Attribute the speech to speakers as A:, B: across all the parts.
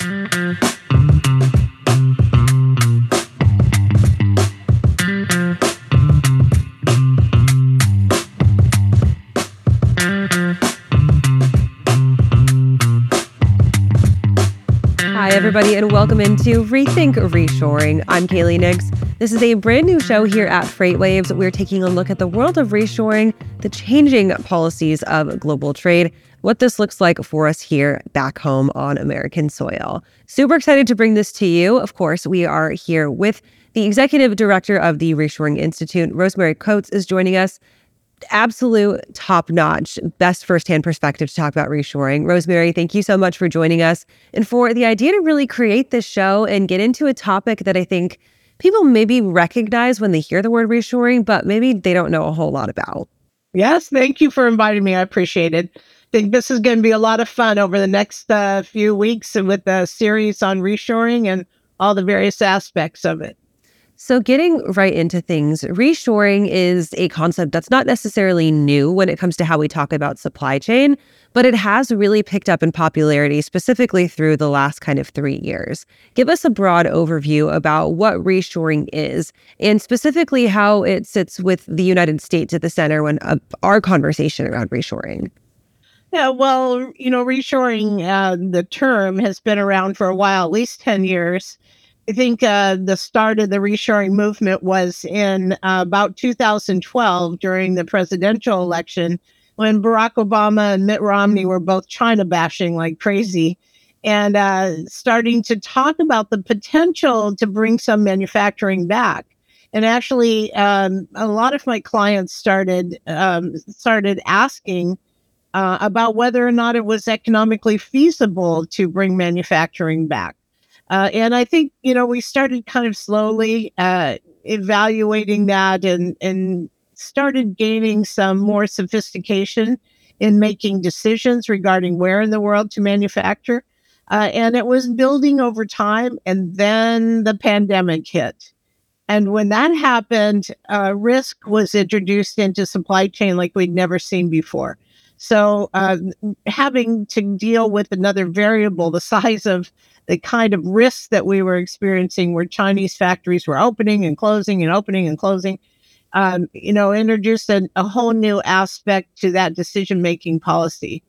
A: Mm-hmm.
B: Hi, everybody, and welcome into Rethink Reshoring. I'm Kaylee Nix. This is a brand new show here at FreightWaves. We're taking a look at the world of reshoring, the changing policies of global trade, what this looks like for us here back home on American soil. Super excited to bring this to you. Of course, we are here with the executive director of the Reshoring Institute, Rosemary Coates, is joining us absolute top notch, best firsthand perspective to talk about reshoring. Rosemary, thank you so much for joining us and for the idea to really create this show and get into a topic that I think people maybe recognize when they hear the word reshoring, but maybe they don't know a whole lot about.
C: Yes, thank you for inviting me. I appreciate it. I think this is going to be a lot of fun over the next uh, few weeks with the series on reshoring and all the various aspects of it.
B: So, getting right into things, reshoring is a concept that's not necessarily new when it comes to how we talk about supply chain, but it has really picked up in popularity specifically through the last kind of three years. Give us a broad overview about what reshoring is and specifically how it sits with the United States at the center when uh, our conversation around reshoring.
C: Yeah, well, you know, reshoring, uh, the term has been around for a while, at least 10 years. I think uh, the start of the reshoring movement was in uh, about 2012 during the presidential election when Barack Obama and Mitt Romney were both China bashing like crazy and uh, starting to talk about the potential to bring some manufacturing back. And actually, um, a lot of my clients started um, started asking uh, about whether or not it was economically feasible to bring manufacturing back. Uh, and I think, you know, we started kind of slowly uh, evaluating that and, and started gaining some more sophistication in making decisions regarding where in the world to manufacture. Uh, and it was building over time. And then the pandemic hit. And when that happened, uh, risk was introduced into supply chain like we'd never seen before. So, uh, having to deal with another variable the size of the kind of risks that we were experiencing where Chinese factories were opening and closing and opening and closing, um, you know, introduced a, a, whole new aspect to that decision making policy.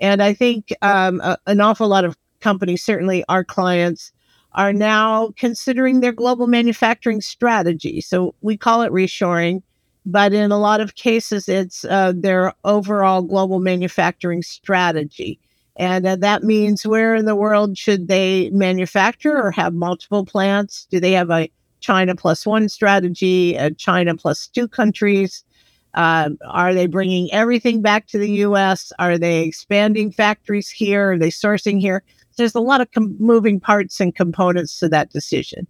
C: And I think um, a, an awful lot of companies, certainly our clients, are now considering their global manufacturing strategy. So we call it reshoring, but in a lot of cases, it's uh, their overall global manufacturing strategy. And uh, that means where in the world should they manufacture or have multiple plants? Do they have a China plus one strategy, a China plus two countries? Uh, are they bringing everything back to the US? Are they expanding factories here? Are they sourcing here? There's a lot of com- moving parts and components to that decision.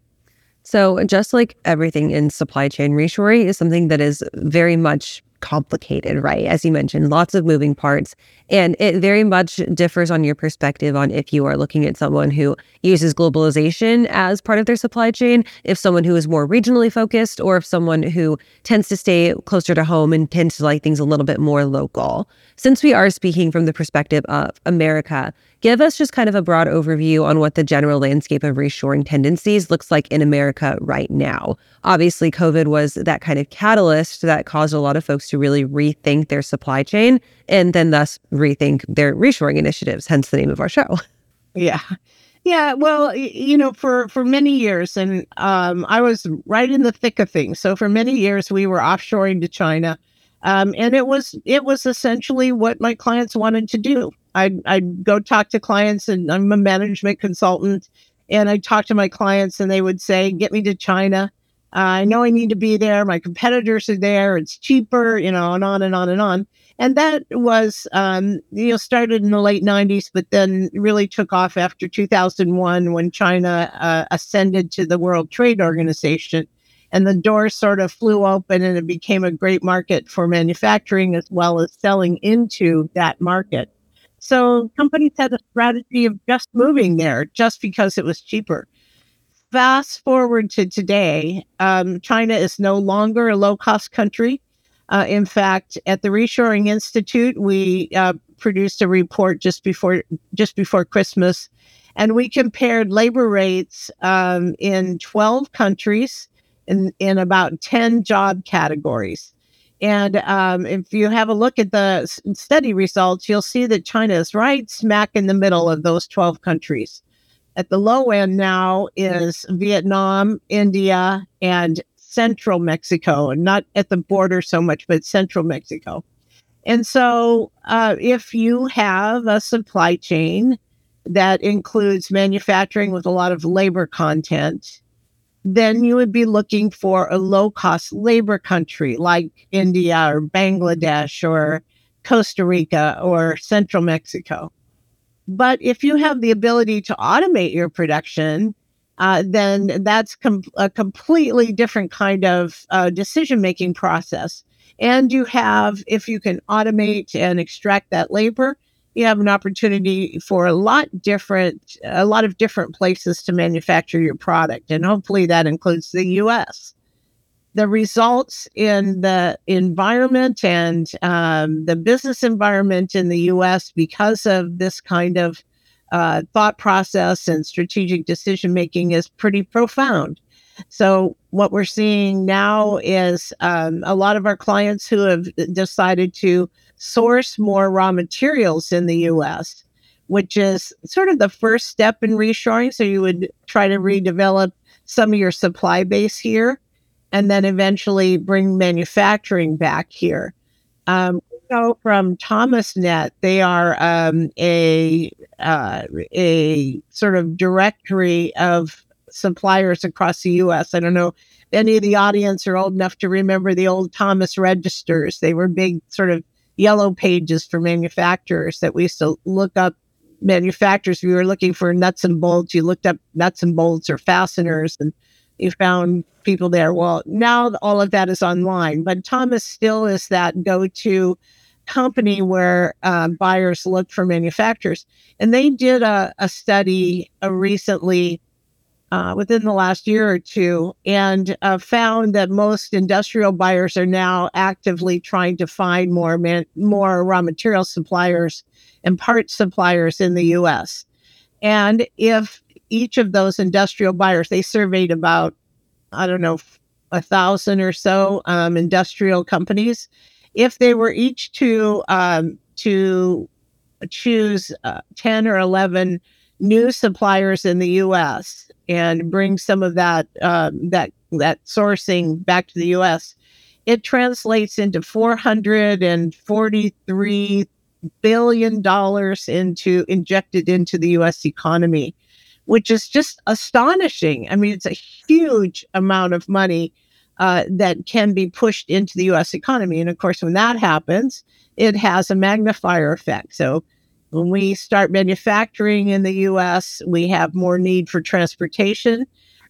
B: So, just like everything in supply chain, reshoring is something that is very much complicated, right? As you mentioned, lots of moving parts. And it very much differs on your perspective on if you are looking at someone who uses globalization as part of their supply chain, if someone who is more regionally focused, or if someone who tends to stay closer to home and tends to like things a little bit more local. Since we are speaking from the perspective of America, give us just kind of a broad overview on what the general landscape of reshoring tendencies looks like in America right now. Obviously, COVID was that kind of catalyst that caused a lot of folks to really rethink their supply chain and then thus rethink their reshoring initiatives, hence the name of our show.
C: Yeah. Yeah, well, you know, for for many years, and um, I was right in the thick of things. So for many years, we were offshoring to China, um, and it was it was essentially what my clients wanted to do. I'd I'd go talk to clients, and I'm a management consultant, and I'd talk to my clients, and they would say, "Get me to China." I know I need to be there. My competitors are there. It's cheaper, you know, and on and on and on. And that was, um, you know, started in the late 90s, but then really took off after 2001 when China uh, ascended to the World Trade Organization. And the door sort of flew open and it became a great market for manufacturing as well as selling into that market. So companies had a strategy of just moving there just because it was cheaper fast forward to today, um, China is no longer a low cost country. Uh, in fact, at the Reshoring Institute, we uh, produced a report just before just before Christmas, and we compared labor rates um, in 12 countries in, in about 10 job categories. And um, if you have a look at the study results, you'll see that China is right smack in the middle of those 12 countries. At the low end now is Vietnam, India, and central Mexico, and not at the border so much, but central Mexico. And so, uh, if you have a supply chain that includes manufacturing with a lot of labor content, then you would be looking for a low cost labor country like India or Bangladesh or Costa Rica or central Mexico. But if you have the ability to automate your production, uh, then that's com- a completely different kind of uh, decision making process. And you have, if you can automate and extract that labor, you have an opportunity for a lot different, a lot of different places to manufacture your product. And hopefully that includes the US the results in the environment and um, the business environment in the US because of this kind of uh, thought process and strategic decision making is pretty profound. So, what we're seeing now is um, a lot of our clients who have decided to source more raw materials in the US, which is sort of the first step in reshoring. So, you would try to redevelop some of your supply base here and then eventually bring manufacturing back here. Um, so from ThomasNet, they are um, a uh, a sort of directory of suppliers across the U.S. I don't know if any of the audience are old enough to remember the old Thomas registers. They were big sort of yellow pages for manufacturers that we used to look up manufacturers. We were looking for nuts and bolts, you looked up nuts and bolts or fasteners and you found people there. Well, now all of that is online, but Thomas still is that go to company where uh, buyers look for manufacturers. And they did a, a study uh, recently uh, within the last year or two and uh, found that most industrial buyers are now actively trying to find more man- more raw material suppliers and parts suppliers in the US. And if each of those industrial buyers, they surveyed about, I don't know, a thousand or so um, industrial companies. If they were each to um, to choose uh, ten or eleven new suppliers in the U.S. and bring some of that um, that that sourcing back to the U.S., it translates into four hundred and forty three billion dollars into injected into the U.S. economy which is just astonishing. I mean, it's a huge amount of money uh, that can be pushed into the US economy. And of course, when that happens, it has a magnifier effect. So when we start manufacturing in the US, we have more need for transportation.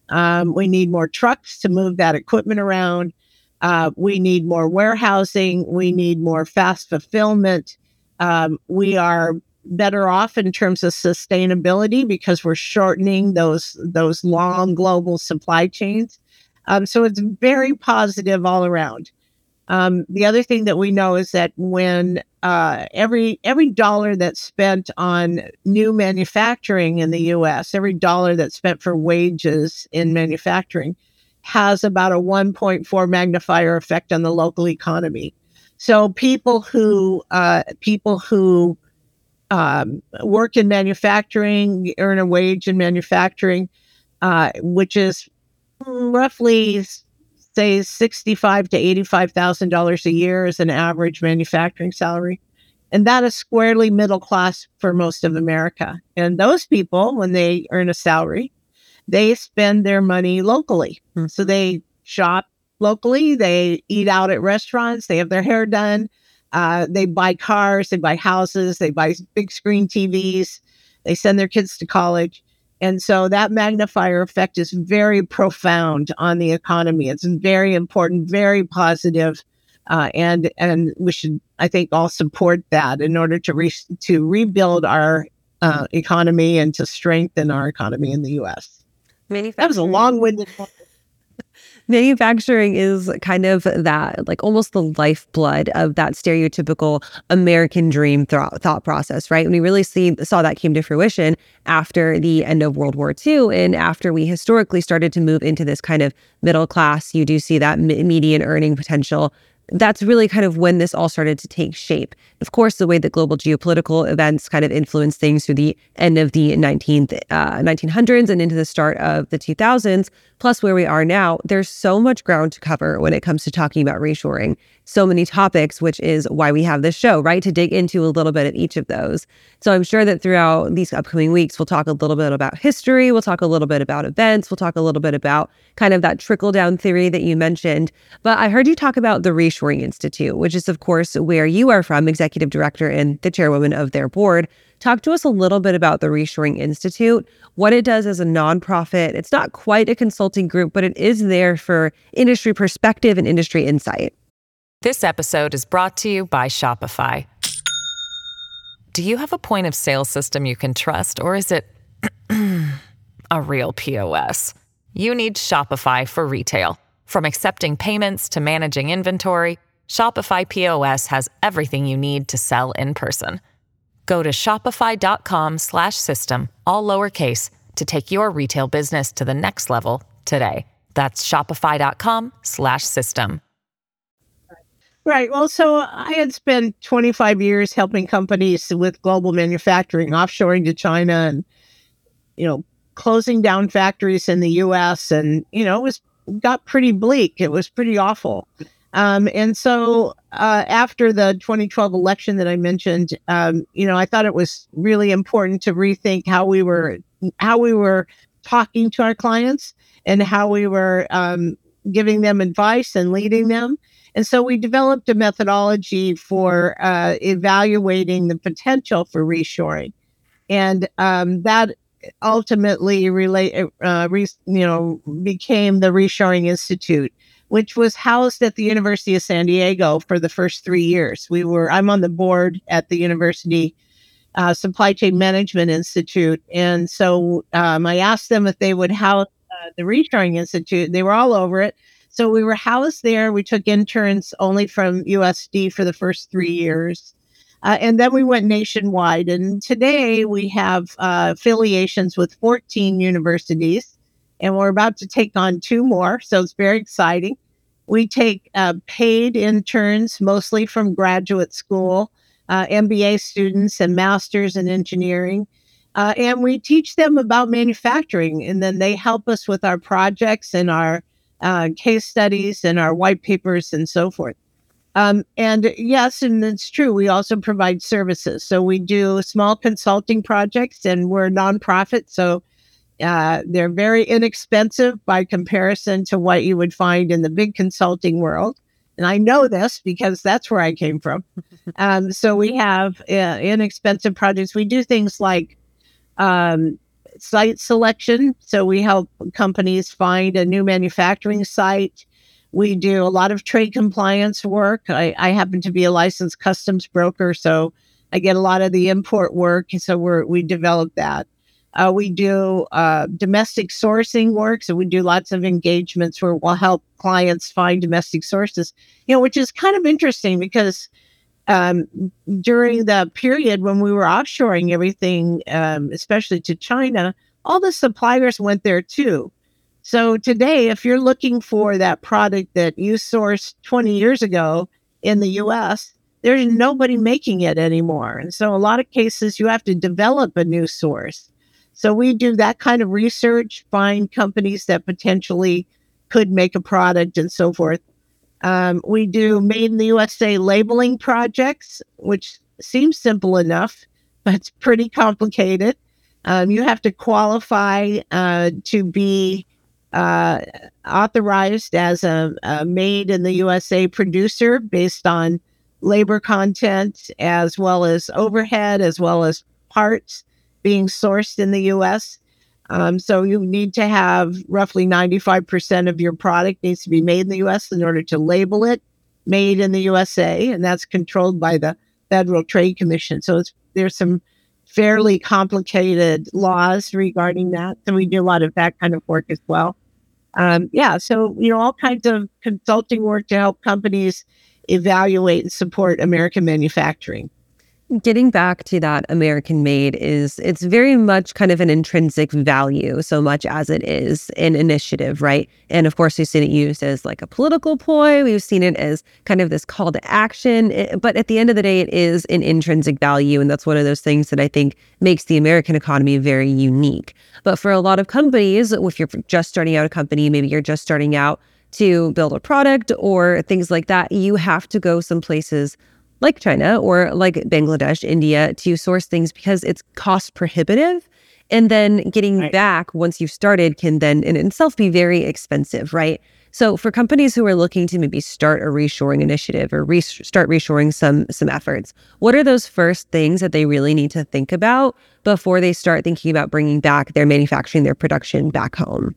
C: Um, we need more trucks to move that equipment around. Uh, we need more warehousing. We need more fast fulfillment. Um, we are better off in terms of sustainability because we're shortening those those long global supply chains. Um, so it's very positive all around. Um, the other thing that we know is that when uh, every every dollar that's spent on new manufacturing in the U.S., every dollar that's spent for wages in manufacturing, has about a 1.4 magnifier effect on the local economy. So people who uh, people who um, work in manufacturing, earn a wage in manufacturing, uh, which is roughly say sixty-five to eighty-five thousand dollars a year as an average manufacturing salary, and that is squarely middle class for most of America. And those people, when they earn a salary, they spend their money locally, mm-hmm. so they shop locally. They eat out at restaurants. They have their hair done. Uh, they buy cars. They buy houses. They buy big screen TVs. They send their kids to college. And so that magnifier effect is very profound on the economy. It's very important, very positive, uh, and and we should, I think, all support that in order to re- to rebuild our uh, economy and to strengthen our economy in the U.S. That was a long-winded.
B: manufacturing is kind of that like almost the lifeblood of that stereotypical american dream th- thought process right? And we really see saw that came to fruition after the end of world war ii and after we historically started to move into this kind of middle class. You do see that median earning potential that's really kind of when this all started to take shape. Of course, the way that global geopolitical events kind of influenced things through the end of the 19th, uh, 1900s and into the start of the 2000s, plus where we are now, there's so much ground to cover when it comes to talking about reshoring so many topics, which is why we have this show, right? To dig into a little bit of each of those. So I'm sure that throughout these upcoming weeks, we'll talk a little bit about history, we'll talk a little bit about events, we'll talk a little bit about kind of that trickle down theory that you mentioned. But I heard you talk about the Reshoring Institute, which is, of course, where you are from, executive director and the chairwoman of their board. Talk to us a little bit about the Reshoring Institute, what it does as a nonprofit. It's not quite a consulting group, but it is there for industry perspective and industry insight.
A: This episode is brought to you by Shopify. Do you have a point of sale system you can trust, or is it a real POS? You need Shopify for retail. From accepting payments to managing inventory, Shopify POS has everything you need to sell in person. Go to shopify.com/system all lowercase to take your retail business to the next level today. That's shopify.com/system.
C: Right. Well, so I had spent 25 years helping companies with global manufacturing, offshoring to China and, you know, closing down factories in the US. And, you know, it was got pretty bleak. It was pretty awful. Um, and so uh, after the 2012 election that I mentioned, um, you know, I thought it was really important to rethink how we were how we were talking to our clients and how we were um, giving them advice and leading them. And so we developed a methodology for uh, evaluating the potential for reshoring. And um, that ultimately relate, uh, re, you know, became the Reshoring Institute, which was housed at the University of San Diego for the first three years. We were, I'm on the board at the University uh, Supply Chain Management Institute. And so um, I asked them if they would house uh, the Reshoring Institute. They were all over it. So we were housed there. We took interns only from USD for the first three years. Uh, and then we went nationwide. And today we have uh, affiliations with 14 universities, and we're about to take on two more. So it's very exciting. We take uh, paid interns, mostly from graduate school, uh, MBA students, and masters in engineering. Uh, and we teach them about manufacturing, and then they help us with our projects and our uh, case studies and our white papers and so forth. Um, and yes, and it's true. We also provide services. So we do small consulting projects, and we're a nonprofit. So uh, they're very inexpensive by comparison to what you would find in the big consulting world. And I know this because that's where I came from. Um, so we have uh, inexpensive projects. We do things like um, site selection. So we help companies find a new manufacturing site. We do a lot of trade compliance work. I, I happen to be a licensed customs broker, so I get a lot of the import work. So we're, we develop that. Uh, we do uh, domestic sourcing work. So we do lots of engagements where we'll help clients find domestic sources, you know, which is kind of interesting because um, during the period when we were offshoring everything, um, especially to China, all the suppliers went there too. So today, if you're looking for that product that you sourced 20 years ago in the US, there's nobody making it anymore. And so, a lot of cases, you have to develop a new source. So, we do that kind of research, find companies that potentially could make a product and so forth. Um, we do made in the USA labeling projects, which seems simple enough, but it's pretty complicated. Um, you have to qualify uh, to be uh, authorized as a, a made in the USA producer based on labor content as well as overhead as well as parts being sourced in the US. Um, so you need to have roughly 95% of your product needs to be made in the US in order to label it made in the USA, and that's controlled by the Federal Trade Commission. So there's some fairly complicated laws regarding that. So we do a lot of that kind of work as well. Um, yeah, so you know all kinds of consulting work to help companies evaluate and support American manufacturing
B: getting back to that American made is it's very much kind of an intrinsic value so much as it is an initiative, right? And of course, we've seen it used as like a political ploy. We've seen it as kind of this call to action. Eh, but at the end of the day, it is an intrinsic value. And that's one of those things that I think makes the American economy very unique. But for a lot of companies, if you're just starting out a company, maybe you're just starting out to build a product or things like that, you have to go some places like China or like Bangladesh, India to source things because it's cost prohibitive. And then getting right. back once you've started can then in itself be very expensive, right? So for companies who are looking to maybe start a reshoring initiative or re- start reshoring some some efforts, what are those first things that they really need to think about before they start thinking about bringing back their manufacturing, their production back home?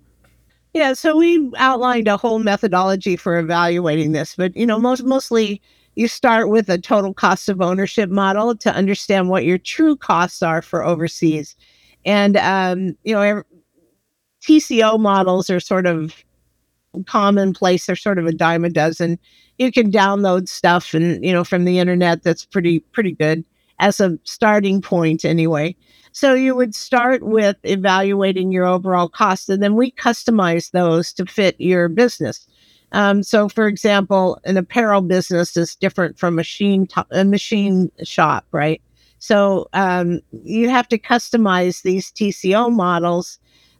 C: Yeah, so we outlined a whole methodology for evaluating this, but you know, most mostly you start with a total cost of ownership model to understand what your true costs are for overseas. And, um, you know, TCO models are sort of commonplace. They're sort of a dime a dozen. You can download stuff and, you know, from the internet that's pretty, pretty good as a starting point anyway. So you would start with evaluating your overall cost, and then we customize those to fit your business. Um, so, for example, an apparel business is different from machine to- a machine shop, right? So um, you have to customize these TCO models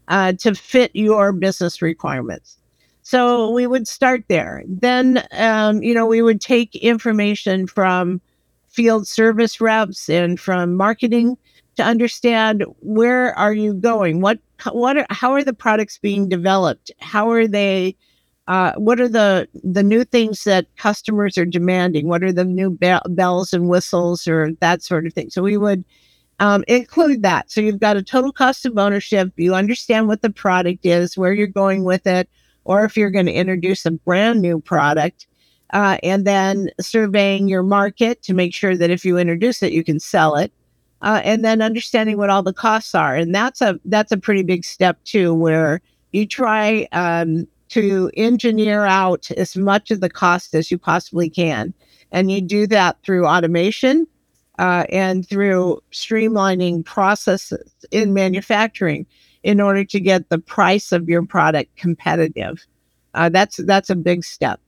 C: uh, to fit your business requirements. So we would start there. Then, um, you know, we would take information from field service reps and from marketing to understand where are you going what what are, how are the products being developed how are they uh, what are the the new things that customers are demanding? What are the new be- bells and whistles or that sort of thing? So we would um, include that. So you've got a total cost of ownership. You understand what the product is, where you're going with it, or if you're going to introduce a brand new product, uh, and then surveying your market to make sure that if you introduce it, you can sell it. Uh, and then understanding what all the costs are, and that's a that's a pretty big step too, where you try um, to engineer out as much of the cost as you possibly can. And you do that through automation uh, and through streamlining processes in manufacturing in order to get the price of your product competitive. Uh, that's that's a big step.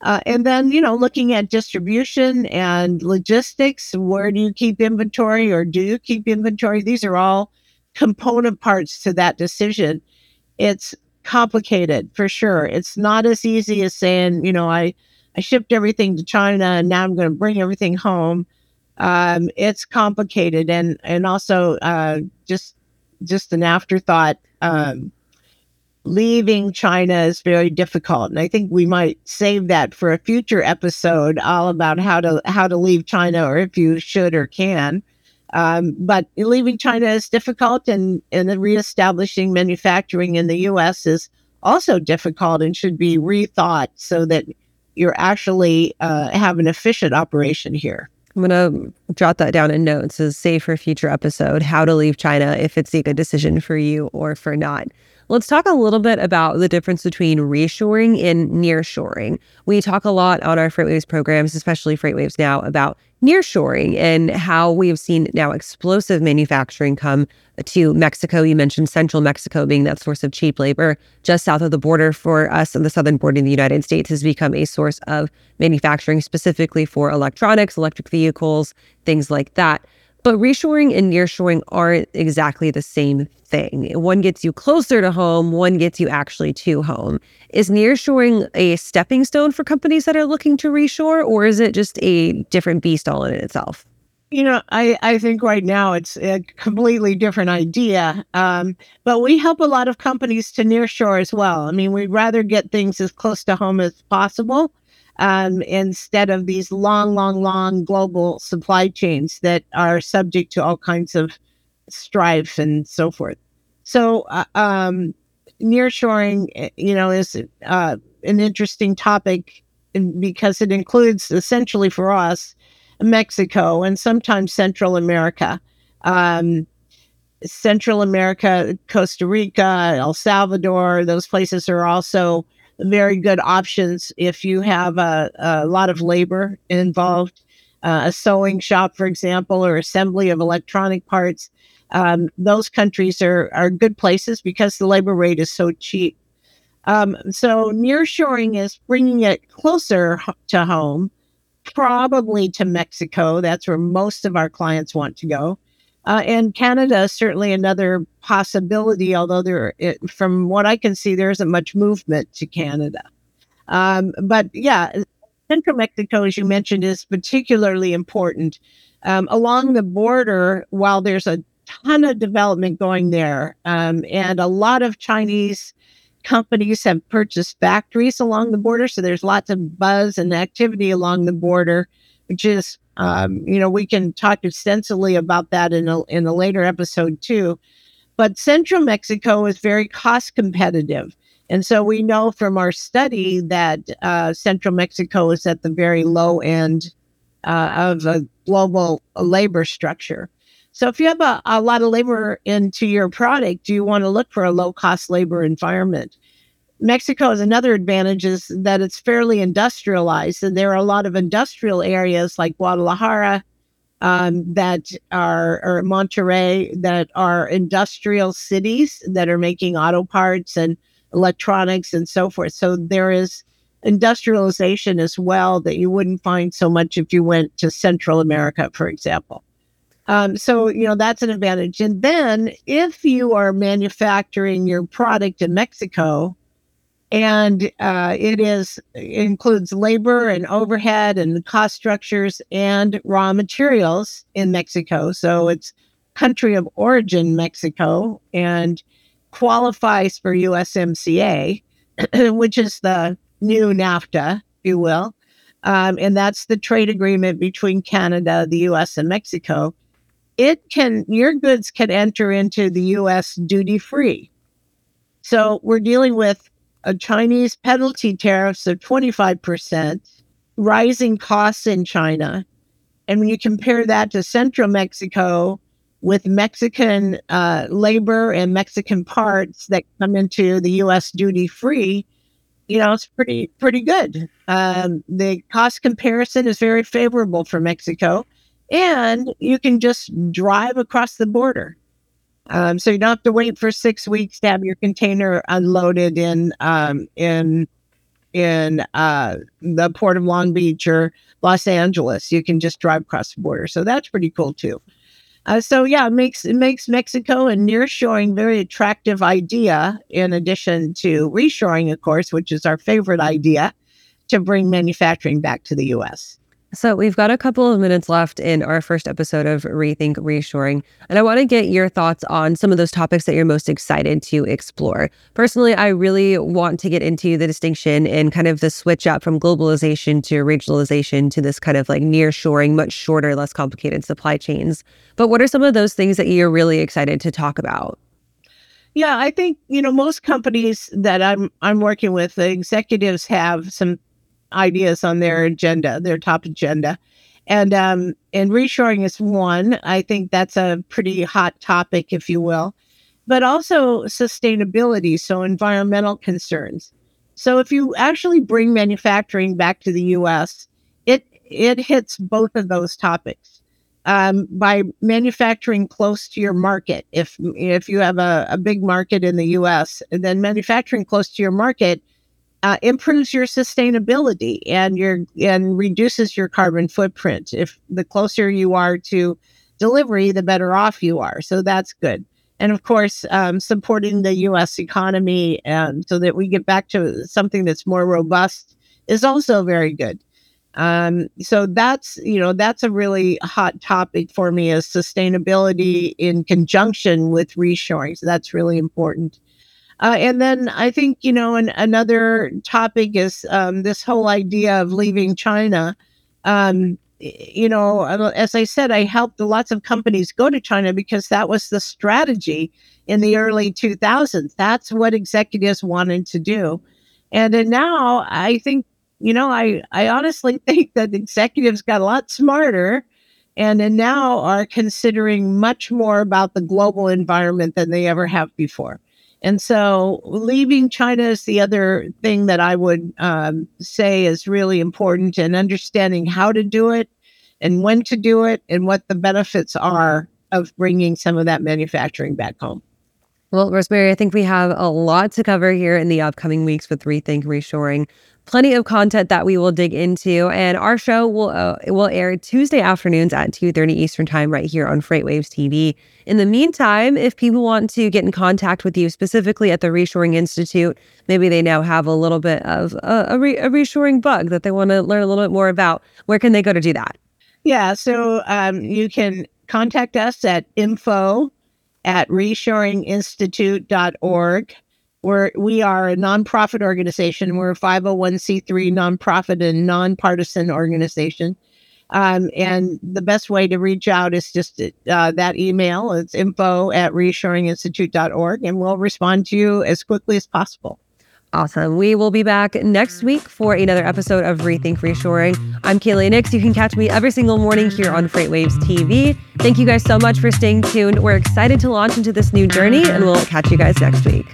C: Uh, and then you know looking at distribution and logistics where do you keep inventory or do you keep inventory these are all component parts to that decision it's complicated for sure. It's not as easy as saying, you know, I I shipped everything to China and now I'm going to bring everything home. Um, it's complicated and and also uh, just just an afterthought. Um, leaving China is very difficult, and I think we might save that for a future episode, all about how to how to leave China or if you should or can. Um, but leaving China is difficult, and, and reestablishing manufacturing in the U.S. is also difficult and should be rethought so that you're actually uh, have an efficient operation here.
B: I'm going to jot that down in notes as save for future episode how to leave China if it's a good decision for you or for not. Let's talk a little bit about the difference between reshoring and nearshoring. We talk a lot on our FreightWaves programs, especially FreightWaves now, about nearshoring and how we have seen now explosive manufacturing come to Mexico. You mentioned central Mexico being that source of cheap labor. Just south of the border for us on the southern border of the United States has become a source of manufacturing specifically for electronics, electric vehicles, things like that. But reshoring and nearshoring aren't exactly the same thing. One gets you closer to home, one gets you actually to home. Is nearshoring a stepping stone for companies that are looking to reshore, or is it just a different beast all in itself?
C: You know, I, I think right now it's a completely different idea. Um, but we help a lot of companies to nearshore as well. I mean, we'd rather get things as close to home as possible um, instead of these long, long, long global supply chains that are subject to all kinds of strife and so forth. So, uh, um, nearshoring, eh, you know, is uh, an interesting topic because it includes essentially for us Mexico and sometimes Central America. Um, Central America, Costa Rica, El Salvador, those places are also very good options if you have a, a lot of labor involved. Uh, a sewing shop, for example, or assembly of electronic parts. Um, those countries are, are good places because the labor rate is so cheap. Um, so nearshoring is bringing it closer to home, probably to Mexico. That's where most of our clients want to go. Uh, and Canada is certainly another possibility, although there, it, from what I can see, there isn't much movement to Canada. Um, but yeah, Central Mexico, as you mentioned, is particularly important. Um, along the border, while there's a ton of development going there, um, and a lot of Chinese companies have purchased factories along the border. So there's lots of buzz and activity along the border, which is, um, you know, we can talk extensively about that in a, in a later episode too. But central Mexico is very cost competitive. And so we know from our study that uh, central Mexico is at the very low end uh, of a global labor structure. So if you have a, a lot of labor into your product, do you want to look for a low cost labor environment? Mexico has another advantage is that it's fairly industrialized, and there are a lot of industrial areas like Guadalajara um, that are or Monterrey that are industrial cities that are making auto parts and electronics and so forth. So there is industrialization as well that you wouldn't find so much if you went to Central America, for example. Um, so, you know, that's an advantage. And then if you are manufacturing your product in Mexico, and uh, it is it includes labor and overhead and cost structures and raw materials in Mexico. So it's country of origin Mexico and qualifies for USMCA, which is the new NAFTA, if you will. Um, and that's the trade agreement between Canada, the US, and Mexico it can your goods can enter into the US duty free. So we're dealing with a Chinese penalty tariffs of 25%, rising costs in China. And when you compare that to central Mexico with Mexican uh, labor and Mexican parts that come into the US duty free, you know, it's pretty, pretty good. Um, the cost comparison is very favorable for Mexico and you can just drive across the border. Um, so you don't have to wait for six weeks to have your container unloaded in um, in in uh, the port of Long Beach or Los Angeles. You can just drive across the border. So that's pretty cool too. Uh, so yeah, it makes it makes Mexico and nearshoring very attractive idea. In addition to reshoring, of course, which is our favorite idea, to bring manufacturing back to the U.S.
B: So we've got a couple of minutes left in our first episode of Rethink Reshoring, and I want to get your thoughts on some of those topics that you're most excited to explore. Personally, I really want to get into the distinction and kind of the switch up from globalization to regionalization to this kind of like nearshoring, much shorter, less complicated supply chains. But what are some of those things that you're really excited to talk about?
C: Yeah, I think you know most companies that I'm I'm working with, the executives have some ideas on their agenda, their top agenda. And um, and reshoring is one. I think that's a pretty hot topic, if you will, but also sustainability, so environmental concerns. So if you actually bring manufacturing back to the U.S., it it hits both of those topics. Um, by manufacturing close to your market, if if you have a, a big market in the U.S., then manufacturing close to your market uh, improves your sustainability and your and reduces your carbon footprint. If the closer you are to delivery, the better off you are. So that's good. And of course, um, supporting the U.S. economy and so that we get back to something that's more robust is also very good. Um, so that's you know that's a really hot topic for me is sustainability in conjunction with reshoring. So that's really important. Uh, and then I think you know an, another topic is um, this whole idea of leaving China. Um, you know, as I said, I helped lots of companies go to China because that was the strategy in the early 2000s. That's what executives wanted to do. And then now I think, you know, I, I honestly think that executives got a lot smarter and then now are considering much more about the global environment than they ever have before. And so leaving China is the other thing that I would um, say is really important and understanding how to do it and when to do it and what the benefits are of bringing some of that manufacturing back home.
B: Well, Rosemary, I think we have a lot to cover here in the upcoming weeks with Rethink Reshoring. Plenty of content that we will dig into, and our show will uh, will air Tuesday afternoons at two thirty Eastern Time right here on FreightWaves TV. In the meantime, if people want to get in contact with you specifically at the Reshoring Institute, maybe they now have a little bit of a, a, re- a reshoring bug that they want to learn a little bit more about. Where can they go to do that?
C: Yeah, so um, you can contact us at info at reshoringinstitute.org. We're, we are a nonprofit organization. We're a 501c3 nonprofit and nonpartisan organization. Um, and the best way to reach out is just uh, that email. It's info at reshoringinstitute.org, and we'll respond to you as quickly as possible.
B: Awesome. We will be back next week for another episode of Rethink Reshoring. I'm Kaylee Nix. You can catch me every single morning here on FreightWaves TV. Thank you guys so much for staying tuned. We're excited to launch into this new journey, and we'll catch you guys next week.